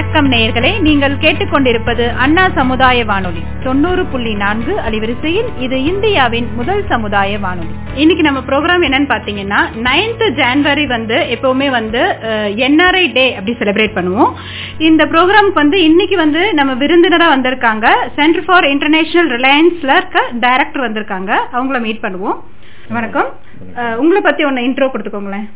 வணக்கம் நேயர்களே நீங்கள் கேட்டுக்கொண்டிருப்பது அண்ணா சமுதாய வானொலி. தொண்ணூறு புள்ளி நான்கு அலைவரிசையில் இது இந்தியாவின் முதல் சமுதாய வானொலி. இன்னைக்கு நம்ம ப்ரோக்ராம் என்னன்னு பாத்தீங்கன்னா நைன்த் ஜான்வரி வந்து எப்பவுமே வந்து என்ஆர்ஐ டே அப்படி செலிப்ரேட் பண்ணுவோம். இந்த ப்ரோக்ராம்க்கு வந்து இன்னைக்கு வந்து நம்ம விருந்தினரா வந்திருக்காங்க. சென்டர் ஃபார் இன்டர்நேஷனல் ரிலையன்ஸ்ல இருக்க டைரக்டர் வந்திருக்காங்க. அவங்கள மீட் பண்ணுவோம். வணக்கம். உங்களை பத்தி ஒன்னு இன்ட்ரோ கொடுத்துக்கோங்களேன்.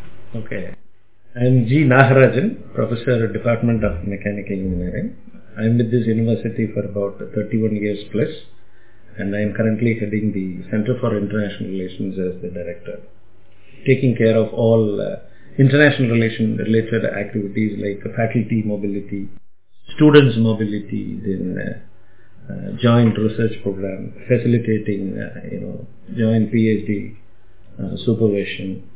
Okay. I'm G. Nagarajan, Professor Department of Mechanical Engineering. I'm with this university for about 31 years plus and I'm currently heading the Center for International Relations as the Director, taking care of all uh, international relation related activities like faculty mobility, students mobility, then uh, uh, joint research program, facilitating, uh, you know, joint PhD uh, supervision,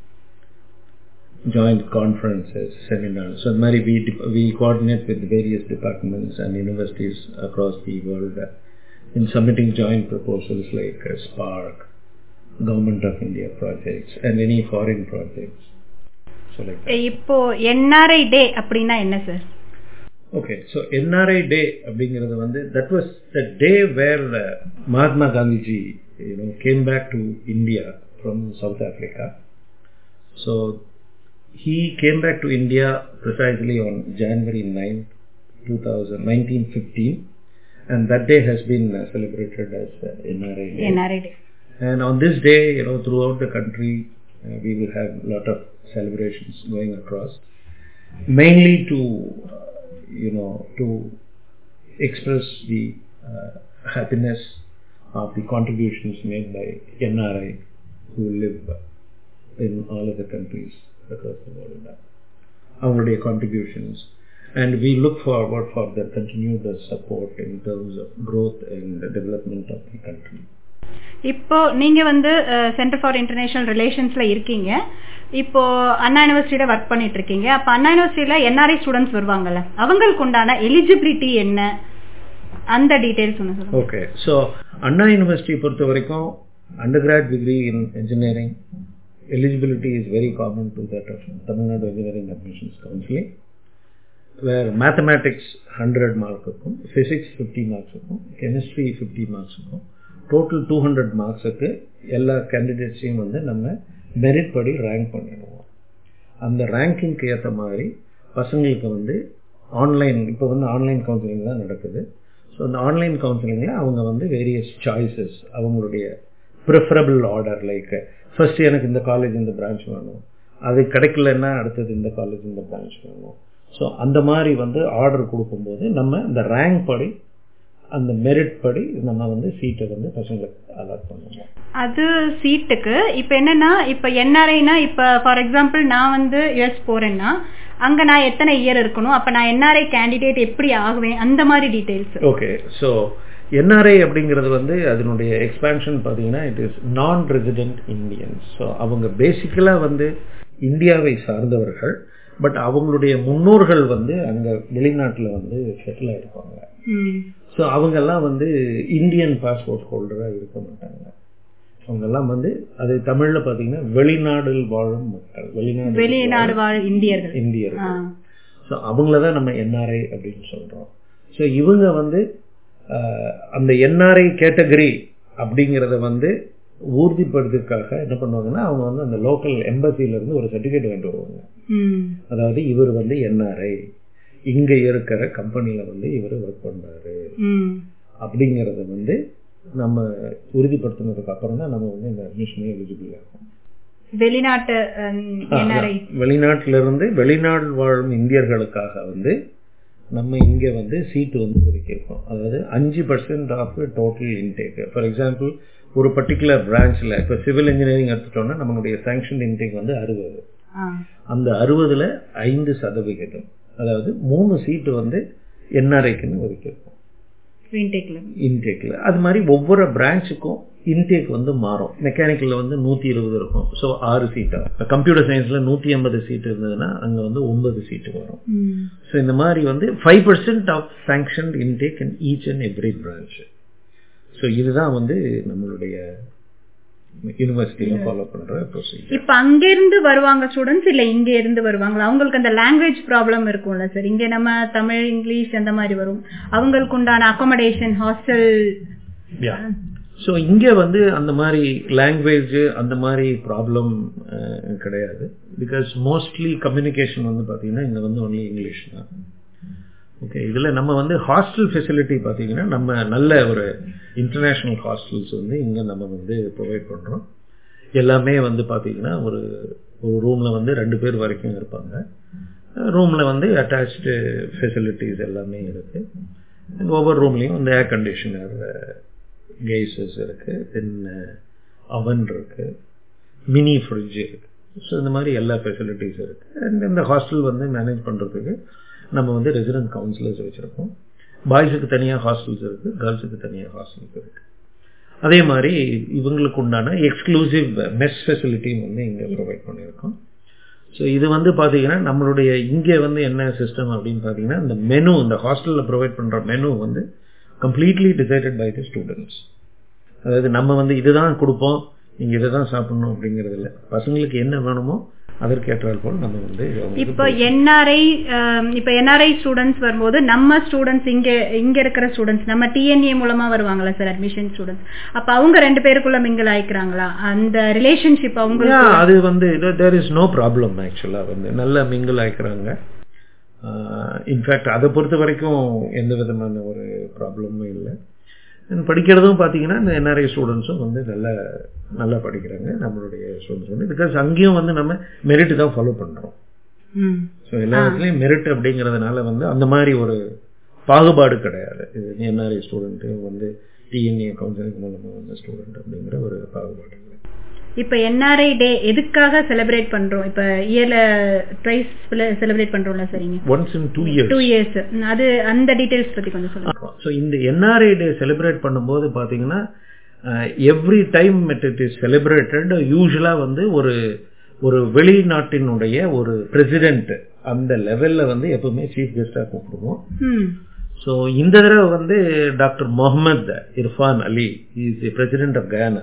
joint conferences, seminars. So Mary, we, we coordinate with various departments and universities across the world uh, in submitting joint proposals like uh, Spark, Government of India projects and any foreign projects. So like that. இப்போ NRI day அப்படின்னா என்ன sir Okay, so NRI Day அப்படிங்கிறது வந்து that was the day where uh, Mahatma Gandhi you know came back to India from South Africa. So he came back to India precisely on January 9, 2000, 1915 and that day has been uh, celebrated as uh, NRI Day. Day. And on this day, you know, throughout the country, uh, we will have a lot of celebrations going across, mainly to, uh, you know, to express the uh, happiness of the contributions made by NRI who live in all of the countries. Across the world. Our contributions. And we look forward for the continued support in terms of growth and development of the country. இப்போ நீங்க வந்து centre for international ரிலேஷன்ஸ்ல இருக்கீங்க இப்போ அண்ணா யூனிவர்சிட்டியில work பண்ணிட்டு இருக்கீங்க அப்ப அண்ணா யூனிவர்சிட்டியில என்ஆர்ஐ ஸ்டூடெண்ட்ஸ் வருவாங்கல்ல அவங்களுக்கு உண்டான எலிஜிபிலிட்டி என்ன அந்த டீடைல்ஸ் ஒன்று ஓகே ஸோ அண்ணா யூனிவர்சிட்டி பொறுத்த வரைக்கும் undergrad degree in engineering eligibility is very common to that of Tamil Nadu engineering admissions counselling where mathematics hundred mark இருக்கும் ஃபிசிக்ஸ் ஃபிஃப்டி மார்க்ஸ் இருக்கும் கெமிஸ்ட்ரி ஃபிஃப்டி மார்க்ஸ் இருக்கும். Total two hundred மார்க்ஸுக்கு எல்லா கேண்டிடேட்ஸையும் வந்து நம்ம மெரிட் படி ரேங்க் பண்ணிடுவோம். அந்த ரேங்கிங்க்கு ஏற்ற மாதிரி பசங்களுக்கு வந்து ஆன்லைன் இப்போ வந்து ஆன்லைன் கவுன்சிலிங் தான் நடக்குது. ஸோ அந்த ஆன்லைன் கவுன்சிலிங்கில் அவங்க வந்து வேரியஸ் சாய்ஸஸ் அவங்களுடைய ப்ரிஃபரபிள் ஆர்டர் லைக் ஃபர்ஸ்ட் எனக்கு இந்த காலேஜ் இந்த பிரான்ச் வேணும். அது கிடைக்கலன்னா அடுத்தது இந்த காலேஜ் இந்த பிரான்ச் வேணும். ஸோ அந்த மாதிரி வந்து ஆர்டர் கொடுக்கும்போது நம்ம இந்த ரேங்க் படி அந்த மெரிட் படி நம்ம வந்து சீட்டை வந்து பசங்களுக்கு அலாட் பண்ணுவோம். அது சீட்டுக்கு இப்ப என்னன்னா இப்ப என்ஆர்ஐனா இப்ப ஃபார் எக்ஸாம்பிள் நான் வந்து யுஎஸ் போறேன்னா அங்க நான் எத்தனை இயர் இருக்கணும்? அப்ப நான் என்ஆர்ஐ கேண்டிடேட் எப்படி ஆகுவேன்? அந்த மாதிரி டீடைல்ஸ் ஓகே ஸோ என்ஆர்ஐ அப்படிங்கிறது வந்து அதனுடைய எக்ஸ்பான்ஷன் பார்த்தீங்கன்னா it is non resident Indians so அவங்க பேசிக்கலாக வந்து இந்தியாவை சார்ந்தவர்கள். பட் அவங்களுடைய முன்னோர்கள் வந்து அங்கே வெளிநாட்டில் வந்து செட்டில் ஆயிருப்பாங்க. ஸோ அவங்கெல்லாம் வந்து இந்தியன் பாஸ்போர்ட் ஹோல்டராக இருக்க மாட்டாங்க. அவங்கெல்லாம் வந்து அது தமிழில் பார்த்தீங்கன்னா வெளிநாடில் வாழும் மக்கள். வெளிநாடு வெளிநாடு வாழ் இந்தியர்கள். இந்தியர்கள். ஸோ அவங்கள தான் நம்ம என்ஆர்ஐ அப்படின்னு சொல்கிறோம் ஸோ இவங்க வந்து அந்த என்ஆர்ஐ கேட்டகரி அப்படிங்கிறத வந்து ஊர்திப்படுத்துறதுக்காக என்ன பண்ணுவாங்கன்னா அவங்க வந்து அந்த லோக்கல் இருந்து ஒரு சர்டிஃபிகேட் வாங்கிட்டு வருவாங்க. அதாவது இவர் வந்து என்ஆர்ஐ இங்க இருக்கிற கம்பெனில வந்து இவர் ஒர்க் பண்றாரு ம். அப்படிங்கறத வந்து நம்ம உறுதிப்படுத்தினதுக்கு அப்புறம் தான் நம்ம வந்து இந்த அட்மிஷனே எலிஜிபிள் ஆகும் வெளிநாட்டு என்ஆர்ஐ வெளிநாட்டில இருந்து வெளிநாடு வாழும் இந்தியர்களுக்காக வந்து நம்ம இங்க வந்து சீட்டு வந்து ஒதுக்கியிருக்கோம். அதாவது அஞ்சு percent of total intake for example ஒரு பர்டிகுலர் பிரான்ச்ல இப்போ சிவில் இன்ஜினியரிங் எடுத்துட்டோம்னா நம்மளுடைய சாங்ஷன் இன்டேக் வந்து அறுபது. அந்த அறுபதுல ஐந்து சதவிகிதம். அதாவது மூணு சீட்டு வந்து என்ஆர்ஐக்குன்னு ஒதுக்கியிருக்கோம். இன்டேக்ல அது மாதிரி ஒவ்வொரு பிரான்ச்சுக்கும் இன்டேக் வந்து மாறும். மெக்கானிக்கல்ல வந்து நூத்தி இருபது இருக்கும். ஸோ ஆறு சீட்டா கம்ப்யூட்டர் சயின்ஸ்ல நூத்தி ஐம்பது சீட் இருந்ததுன்னா அங்க வந்து ஒன்பது சீட்டு வரும். ஸோ இந்த மாதிரி வந்து five percent of sanction intake in each and every branch so இதுதான் வந்து நம்மளுடைய யூனிவர்சிட்டியில ஃபாலோ பண்ற ப்ரொசீஜர் இப்ப அங்க இருந்து வருவாங்க ஸ்டூடெண்ட்ஸ் இல்ல இங்க இருந்து வருவாங்களா? அவங்களுக்கு அந்த லாங்குவேஜ் ப்ராப்ளம் இருக்கும்ல சார் இங்க நம்ம தமிழ் இங்கிலீஷ் அந்த மாதிரி வரும். அவங்களுக்கு உண்டான அகாமடேஷன் ஹாஸ்டல் ஸோ இங்கே வந்து அந்த மாதிரி லாங்குவேஜ் அந்த மாதிரி ப்ராப்ளம் கிடையாது. பிகாஸ் மோஸ்ட்லி கம்யூனிகேஷன் வந்து பார்த்தீங்கன்னா இங்கே வந்து ஒன்லி இங்கிலீஷ் தான். ஓகே இதில் நம்ம வந்து ஹாஸ்டல் ஃபெசிலிட்டி பார்த்தீங்கன்னா நம்ம நல்ல ஒரு இன்டர்நேஷ்னல் ஹாஸ்டல்ஸ் வந்து இங்கே நம்ம வந்து ப்ரொவைட் பண்ணுறோம் எல்லாமே வந்து பார்த்தீங்கன்னா ஒரு ஒரு ரூமில் வந்து ரெண்டு பேர் வரைக்கும் இருப்பாங்க. ரூமில் வந்து அட்டாச்சு ஃபெசிலிட்டிஸ் எல்லாமே இருக்குது ஒவ்வொரு ரூம்லேயும் வந்து ஏர் கண்டிஷனர் கேஸஸ் இருக்குது தென் அவன் இருக்குது மினி ஃப்ரிட்ஜ் இருக்குது ஸோ இந்த மாதிரி எல்லா ஃபெசிலிட்டிஸும் இருக்குது அண்ட் இந்த ஹாஸ்டல் வந்து மேனேஜ் பண்ணுறதுக்கு நம்ம வந்து ரெசிடென்ட் கவுன்சிலர்ஸ் வச்சுருக்கோம். பாய்ஸுக்கு தனியாக ஹாஸ்டல்ஸ் இருக்குது கேர்ள்ஸுக்கு தனியாக ஹாஸ்டல்ஸ் இருக்குது அதே மாதிரி இவங்களுக்கு உண்டான எக்ஸ்க்ளூசிவ் மெஸ் ஃபெசிலிட்டியும் வந்து இங்கே ப்ரொவைட் பண்ணியிருக்கோம். ஸோ இது வந்து பார்த்தீங்கன்னா நம்மளுடைய இங்கே வந்து என்ன சிஸ்டம் அப்படின்னு பார்த்தீங்கன்னா இந்த மெனு இந்த ஹாஸ்டலில் ப்ரொவைட் பண்ணுற மெனு வந்து completely decided by the students அதாவது நம்ம வந்து இதுதான் கொடுப்போம் நீங்கள் இதை தான் சாப்பிட்ணும் அப்படிங்கிறது இல்லை. பசங்களுக்கு என்ன வேணுமோ அதற்கேற்றால் போல் நம்ம வந்து இப்போ என்ஆர்ஐ இப்போ என்ஆர்ஐ ஸ்டூடெண்ட்ஸ் வரும்போது நம்ம ஸ்டூடெண்ட்ஸ் இங்க இங்க இருக்கிற ஸ்டூடெண்ட்ஸ் நம்ம டிஎன்ஏ மூலமா வருவாங்களா சார் அட்மிஷன் ஸ்டூடெண்ட்ஸ் அப்ப அவங்க ரெண்டு பேருக்குள்ள மிங்கிள் ஆயிக்கிறாங்களா? அந்த ரிலேஷன்ஷிப் அவங்க அது வந்து தேர் இஸ் நோ ப்ராப்ளம் ஆக்சுவலா வந்து. நல்ல மிங்கிள் ஆயிக்கிறாங்க. இன்ஃபேக்ட் அதை பொறுத்த வரைக்கும் எந்த விதமான ஒரு ப்ராப்ளமும் இல்லை. படிக்கிறதும் பார்த்தீங்கன்னா இந்த என்ஆர்ஐ ஸ்டூடெண்ட்ஸும் வந்து நல்லா நல்லா படிக்கிறாங்க நம்மளுடைய ஸ்டூடெண்ட்ஸ் வந்து. பிகாஸ் அங்கேயும் வந்து நம்ம மெரிட் தான் ஃபாலோ பண்ணுறோம் ஸோ எல்லா இடத்துலையும் மெரிட் அப்படிங்கிறதுனால வந்து அந்த மாதிரி ஒரு பாகுபாடு கிடையாது. இது என்ஆர்ஐ ஸ்டூடெண்ட்டு வந்து டிஎன்ஏ கவுன்சிலிங் மூலமாக வந்த ஸ்டூடெண்ட் அப்படிங்கிற ஒரு பாகுபாடு. இப்ப என்ஆர்ஐ டே எதுக்காக செலிப்ரேட் பண்றோம்? இப்ப இயர்ல ட்ரைஸ் செலிப்ரேட் பண்றோம்ல சரிங்க. Once in two years two years அது அந்த டீடைல்ஸ் பத்தி கொஞ்சம் சொல்லுங்க. ஸோ இந்த என்ஆர்ஐ டே செலிப்ரேட் பண்ணும்போது பாத்தீங்கன்னா every time it is celebrated யூஸ்வலா வந்து ஒரு ஒரு வெளிநாட்டினுடைய ஒரு பிரசிடென்ட் அந்த லெவல்ல வந்து எப்பவுமே சீஃப் கெஸ்டா கூப்பிடுவோம். ஸோ இந்த தடவை வந்து doctor Mohamed Irfaan Ali is the president of Guyana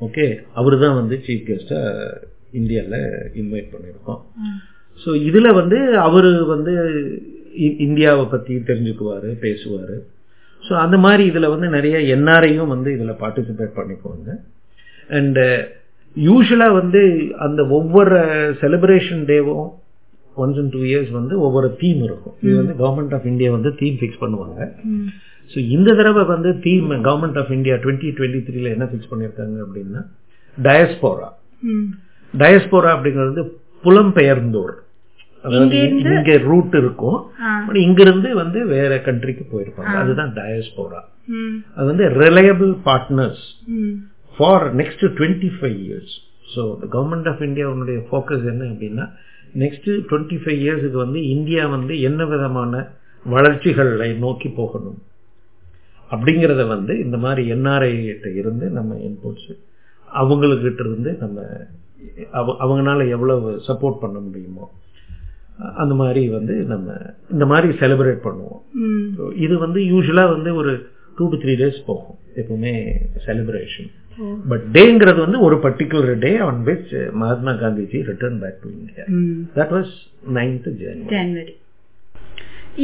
okay அவர் தான் வந்து சீஃப் கெஸ்டா இந்தியாவில் இன்வைட் பண்ணியிருக்கோம் ஸோ இதில் வந்து அவர் வந்து இந்தியாவை பற்றி தெரிஞ்சுக்குவார் பேசுவார். ஸோ அந்த மாதிரி இதில் வந்து நிறைய என்ஆர்ஐயும் வந்து இதில் பார்ட்டிசிபேட் பண்ணிக்குவாங்க. அண்டு யூஸ்வலாக வந்து அந்த ஒவ்வொரு செலிப்ரேஷன் டேவும் ஒன்ஸ் இன் டூ இயர்ஸ் வந்து ஒவ்வொரு தீம் இருக்கும். இது வந்து கவர்மெண்ட் ஆஃப் இந்தியா வந்து தீம் ஃபிக்ஸ் பண்ணுவாங்க. ஸோ இந்த தடவை வந்து theme government of India twenty twenty த்ரீல என்ன ஃபிக்ஸ் பண்ணியிருக்காங்க அப்படின்னா டயஸ்போரா டயஸ்போரா அப்படிங்கிறது புலம்பெயர்ந்தோர். அதாவது இங்க ரூட் இருக்கும். இங்க இருந்து வந்து வேற கண்ட்ரிக்கு போயிருப்பாங்க. அதுதான் டயஸ்போரா அது வந்து reliable partners for next twenty five years so government of இந்தியாவுடைய ஃபோக்கஸ் என்ன அப்படின்னா நெக்ஸ்ட் டுவெண்ட்டி ஃபைவ் இயர்ஸுக்கு வந்து இந்தியா வந்து என்ன விதமான வளர்ச்சிகளை நோக்கி போகணும்? அப்படிங்கிறத வந்து இந்த மாதிரி என்ஆர்ஐ இருந்து நம்ம இன்புட்ஸ் அவங்கக்கிட்ட இருந்து நம்ம அவங்களால எவ்வளவு சப்போர்ட் பண்ண முடியுமோ அந்த மாதிரி வந்து நம்ம இந்த மாதிரி செலிப்ரேட் பண்ணுவோம். இது வந்து யூஸ்வலா வந்து ஒரு டூ டு த்ரீ டேஸ் போகும் எப்பவுமே செலிப்ரேஷன் பட் டேங்கிறது வந்து ஒரு particular day on which Mahatma Gandhiji return back to India that was ninth January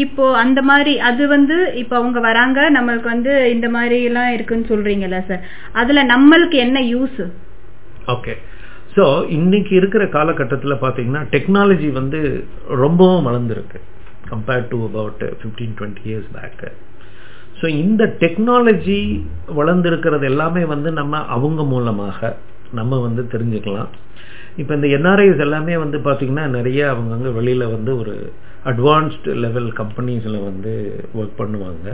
இப்போ அந்த மாதிரி அது வந்து இப்போ அவங்க வராங்க நம்மளுக்கு வந்து இந்த மாதிரி எல்லாம் இருக்குன்னு சொல்றீங்கல்ல சார் அதுல நம்மளுக்கு என்ன யூஸ் ஓகே ஸோ இன்னைக்கு இருக்கிற காலகட்டத்தில் பார்த்தீங்கன்னா டெக்னாலஜி வந்து ரொம்பவும் வளர்ந்துருக்கு. Compared to about fifteen twenty years back so இந்த டெக்னாலஜி வளர்ந்துருக்கிறது எல்லாமே வந்து நம்ம அவங்க மூலமாக நம்ம வந்து தெரிஞ்சுக்கலாம். இப்போ இந்த என்ஆர்ஐஸ் எல்லாமே வந்து பார்த்தீங்கன்னா நிறைய அவங்கவுங்க வெளியில் வந்து ஒரு அட்வான்ஸ்டு லெவல் கம்பெனிஸில் வந்து ஒர்க் பண்ணுவாங்க.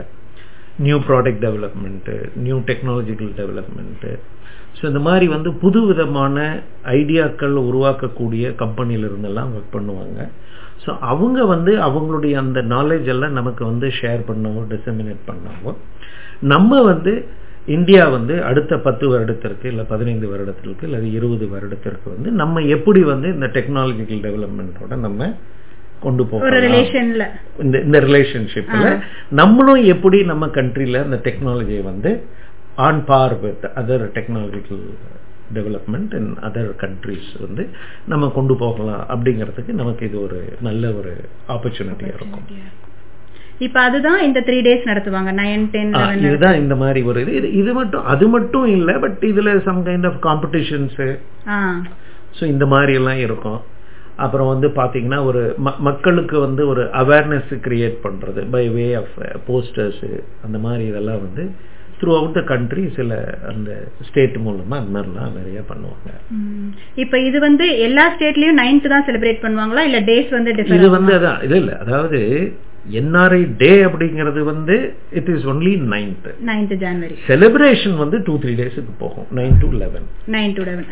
New product development new technological development so இந்த மாதிரி வந்து புது விதமான ஐடியாக்கள் உருவாக்கக்கூடிய கம்பெனியிலிருந்தெல்லாம் ஒர்க் பண்ணுவாங்க. ஸோ அவங்க வந்து அவங்களுடைய அந்த நாலேஜ் எல்லாம் நமக்கு வந்து ஷேர் பண்ணவோ டிசமினேட் பண்ணவோ நம்ம வந்து இந்தியா வந்து அடுத்த பத்து வருடத்திற்கு இல்லை பதினைந்து வருடத்திற்கு இல்லை இருபது வருடத்திற்கு வந்து நம்ம எப்படி வந்து இந்த டெக்னாலஜிக்கல் டெவலப்மெண்ட்டோட நம்ம கொண்டு போகலாம். இந்த இந்த ரிலேஷன்ஷிப்ல நம்மளும் எப்படி நம்ம கண்ட்ரில இந்த டெக்னாலஜியை வந்து on par with other technological development in other countries வந்து நம்ம கொண்டு போகலாம் அப்படிங்கிறதுக்கு நமக்கு இது ஒரு நல்ல ஒரு ஆப்பர்ச்சுனிட்டியாக இருக்கும். இப்ப அதுதான் இந்த த்ரீ டேஸ் நடத்துவாங்க. நைன் டென் இதுதான் இந்த மாதிரி ஒரு இது. இது- இது மட்டும் அது மட்டும் இல்லை பட் இதுல some kind of competitions so இந்த மாதிரி எல்லாம் இருக்கும். அப்புறம் வந்து பாத்தீங்கன்னா ஒரு மக்களுக்கு வந்து ஒரு அவேர்னஸ் கிரியேட் பண்றது. பை வே ஆஃப் போஸ்டர்ஸ் அந்த மாதிரி இதெல்லாம் வந்து த்ரூ அவுட் த கண்ட்ரி சில அந்த ஸ்டேட் மூலமா அந்த மாதிரிலாம் நிறைய பண்ணுவாங்க. இப்ப இது வந்து எல்லா ஸ்டேட்லயும் நைன்த் தான் செலிப்ரேட் பண்ணுவாங்களா? இல்ல டேஸ் வந்து இது வந்து அதான் இது இல்லை. அதாவது என்ஆர்ஐ டே அப்படிங்கிறது வந்து it is only ninth ninth January celebration வந்து டூ த்ரீ டேஸுக்கு போகும். Nine to eleven nine to eleven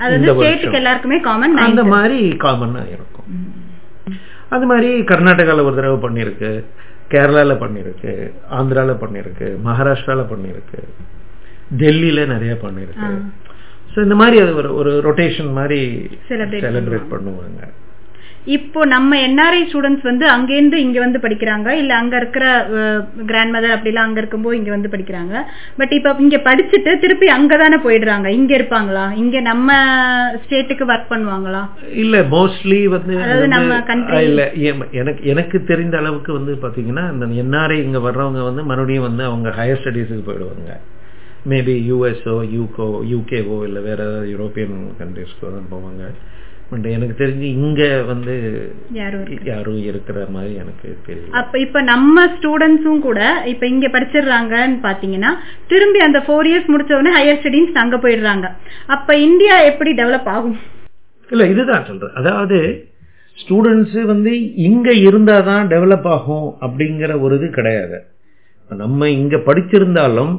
எல்லாருக்குமே காமன் அந்த மாதிரி காமனா இருக்கும் அது மாதிரி கர்நாடகால ஒரு தடவை பண்ணிருக்கு கேரளால பண்ணிருக்கு ஆந்திரால பண்ணிருக்கு மகாராஷ்டிரால பண்ணிருக்கு டெல்லியில நிறைய பண்ணிருக்கு ஸோ இந்த மாதிரி அது ஒரு ஒரு ரொட்டேஷன் மாதிரி செலிப்ரேட் பண்ணுவாங்க. இப்போ நம்ம என்ஆர்ஐ ஸ்டூடெண்ட்ஸ் வந்து அங்கேருந்து இங்க வந்து படிக்கிறாங்க. இல்ல அங்க இருக்கிற கிராண்ட் மதர் அப்படிலாம் அங்க இருக்கும்போது இங்க வந்து படிக்கிறாங்க. பட் இப்ப இங்க படிச்சுட்டு திருப்பி அங்கதானே போயிடுறாங்க. இங்க இருப்பாங்களா? இங்க நம்ம ஸ்டேட்டுக்கு ஒர்க் பண்ணுவாங்களா? இல்ல மோஸ்ட்லி வந்து அது அதாவது நம்ம ஆ, இல்ல எனக்கு எனக்கு தெரிந்த அளவுக்கு வந்து பாத்தீங்கன்னா இந்த என்ஆர்ஐ இங்க வர்றவங்க வந்து மறுபடியும் வந்து அவங்க ஹையர் ஸ்டடீஸுக்கு போயிடுவாங்க. மேபி யூஎஸ்ஓ யூகோ யூகேவோ இல்ல வேற ஏதாவது யூரோப்பியன் கண்ட்ரிஸ்க்கோ தான் போவாங்க. பட் எனக்கு தெரிஞ்சு இங்க வந்து யாரும் இருக்கு. யாரும் இருக்கிற மாதிரி எனக்கு தெரியல. அப்ப இப்ப நம்ம ஸ்டூடெண்ட்ஸும் கூட இப்ப இங்க படிச்சிடுறாங்கன்னு பாத்தீங்கன்னா திரும்பி அந்த ஃபோர் இயர்ஸ் முடிச்ச உடனே ஹையர் ஸ்டடீஸ் அங்க போயிடுறாங்க. அப்ப இந்தியா எப்படி டெவலப் ஆகும்? இல்ல இதுதான் சொல்றேன். அதாவது ஸ்டூடெண்ட்ஸ் வந்து இங்க இருந்தாதான் டெவலப் ஆகும் அப்படிங்கிற ஒரு இது கிடையாது. நம்ம இங்க படிச்சிருந்தாலும்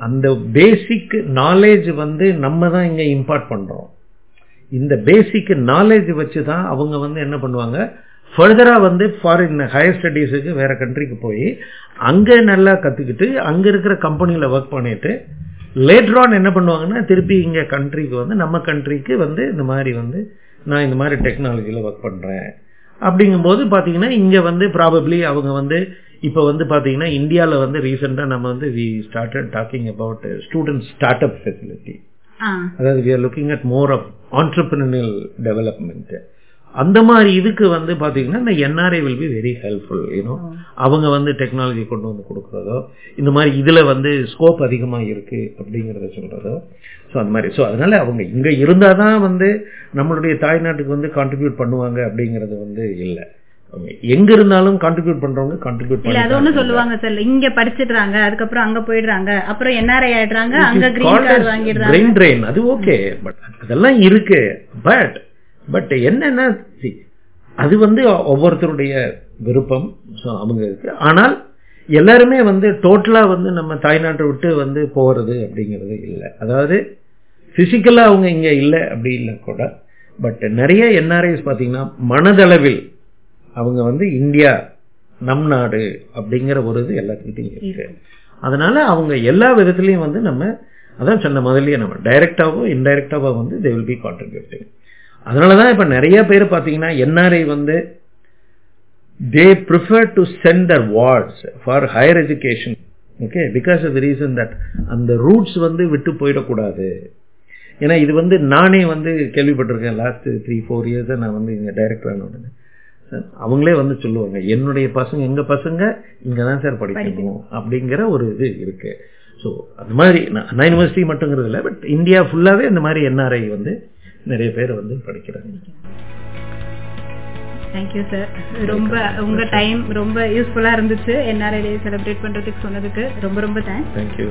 அந்த பேசிக் நாலேஜ் வந்து நம்ம தான் இங்க இம்பார்ட் பண்றோம். இந்த பேசிக் நாலேஜ் வச்சு தான் அவங்க வந்து என்ன பண்ணுவாங்க? ஃபர்தராக வந்து ஃபாரின் ஹையர் ஸ்டடீஸுக்கு வேற கண்ட்ரிக்கு போய் அங்கே நல்லா கற்றுக்கிட்டு அங்கே இருக்கிற கம்பெனியில் ஒர்க் பண்ணிட்டு லேட்ரான் என்ன பண்ணுவாங்கன்னா திருப்பி இங்கே கண்ட்ரிக்கு வந்து நம்ம கண்ட்ரிக்கு வந்து இந்த மாதிரி வந்து நான் இந்த மாதிரி டெக்னாலஜியில் ஒர்க் பண்றேன். அப்படிங்கும்போது பார்த்தீங்கன்னா இங்கே வந்து ப்ராபப்ளி அவங்க வந்து இப்போ வந்து பார்த்தீங்கன்னா இந்தியாவில் வந்து ரீசெண்டாக நம்ம வந்து we started talking about student start up facility அதாவது we are looking at more of entrepreneurial development அந்த மாதிரி இதுக்கு வந்து பாத்தீங்கன்னா இந்த NRI will be very helpful you know அவங்க வந்து டெக்னாலஜி கொண்டு வந்து கொடுக்கறதோ இந்த மாதிரி இதுல வந்து ஸ்கோப் அதிகமா இருக்கு அப்படிங்கறத சொல்றதோ ஸோ அந்த மாதிரி. ஸோ அதனால அவங்க இங்க இருந்தாதான் வந்து நம்மளுடைய தாய்நாட்டுக்கு வந்து கான்ட்ரிபியூட் பண்ணுவாங்க அப்படிங்கறது வந்து இல்லை. எங்க இருந்தாலும் கான்ட்ரிபியூட் பண்றவங்க கான்ட்ரிபியூட் இல்ல அது ஒண்ணு சொல்லுவாங்க சார் இங்க படிச்சிடுறாங்க அதுக்கப்புறம் அங்க போயிடுறாங்க அப்புறம் என்ஆர்ஐ ஆயிடுறாங்க அங்க கிரீன் கார்டு வாங்கிடுறாங்க. பிரெயின் ட்ரெயின் அது ஓகே பட் அதெல்லாம் இருக்கு. பட் பட் என்னன்னா அது வந்து ஒவ்வொருத்தருடைய விருப்பம். அவங்க இருக்கு. ஆனால் எல்லாருமே வந்து டோட்டலா வந்து நம்ம தாய்நாட்டை விட்டு வந்து போறது அப்படிங்கிறது இல்லை. அதாவது பிசிக்கலா அவங்க இங்க இல்லை அப்படி இல்லை கூட. பட் நிறைய என்ஆர்ஐஸ் பாத்தீங்கன்னா மனதளவில் அவங்க வந்து இந்தியா நம் நாடு அப்படிங்கிற ஒரு இது எல்லாத்துக்கிட்டையும் இருக்கு. அதனால அவங்க எல்லா விதத்துலயும் வந்து நம்ம அதான் சொன்ன முதல்லயே நம்ம டைரக்டாவோ இன்டைரக்டாவோ வந்து தே வில் பி கான்ட்ரிபியூட்டிங் அதனாலதான் இப்ப நிறைய பேர் பாத்தீங்கன்னா என்ஆர்ஐ வந்து they prefer to send their wards for higher education okay because of the reason that அந்த ரூட்ஸ் வந்து விட்டு போயிடக்கூடாது. ஏன்னா இது வந்து நானே வந்து கேள்விப்பட்டிருக்கேன் லாஸ்ட் த்ரீ ஃபோர் இயர்ஸாக நான் வந்து இங்கே ஆன உடனே. அவங்களே வந்து சொல்லுவாங்க என்னுடைய பசங்க எங்க பசங்க இங்க தான் சார் படிக்கணும். அப்படிங்கிற ஒரு இது இருக்கு. ஸோ அந்த மாதிரி நான் அண்ணா யூனிவர்சிட்டி மட்டுங்கிறது இல்லை பட் இந்தியா ஃபுல்லாவே இந்த மாதிரி என்ஆர்ஐ வந்து நிறைய பேர் வந்து படிக்கிறாங்க. தேங்க்யூ சார் ரொம்ப உங்க டைம் ரொம்ப யூஸ்ஃபுல்லா இருந்துச்சு. என்ஆர்ஐ செலிப்ரேட் பண்றதுக்கு சொன்னதுக்கு ரொம்ப ரொம்ப தேங்க்ஸ் தேங்க்யூ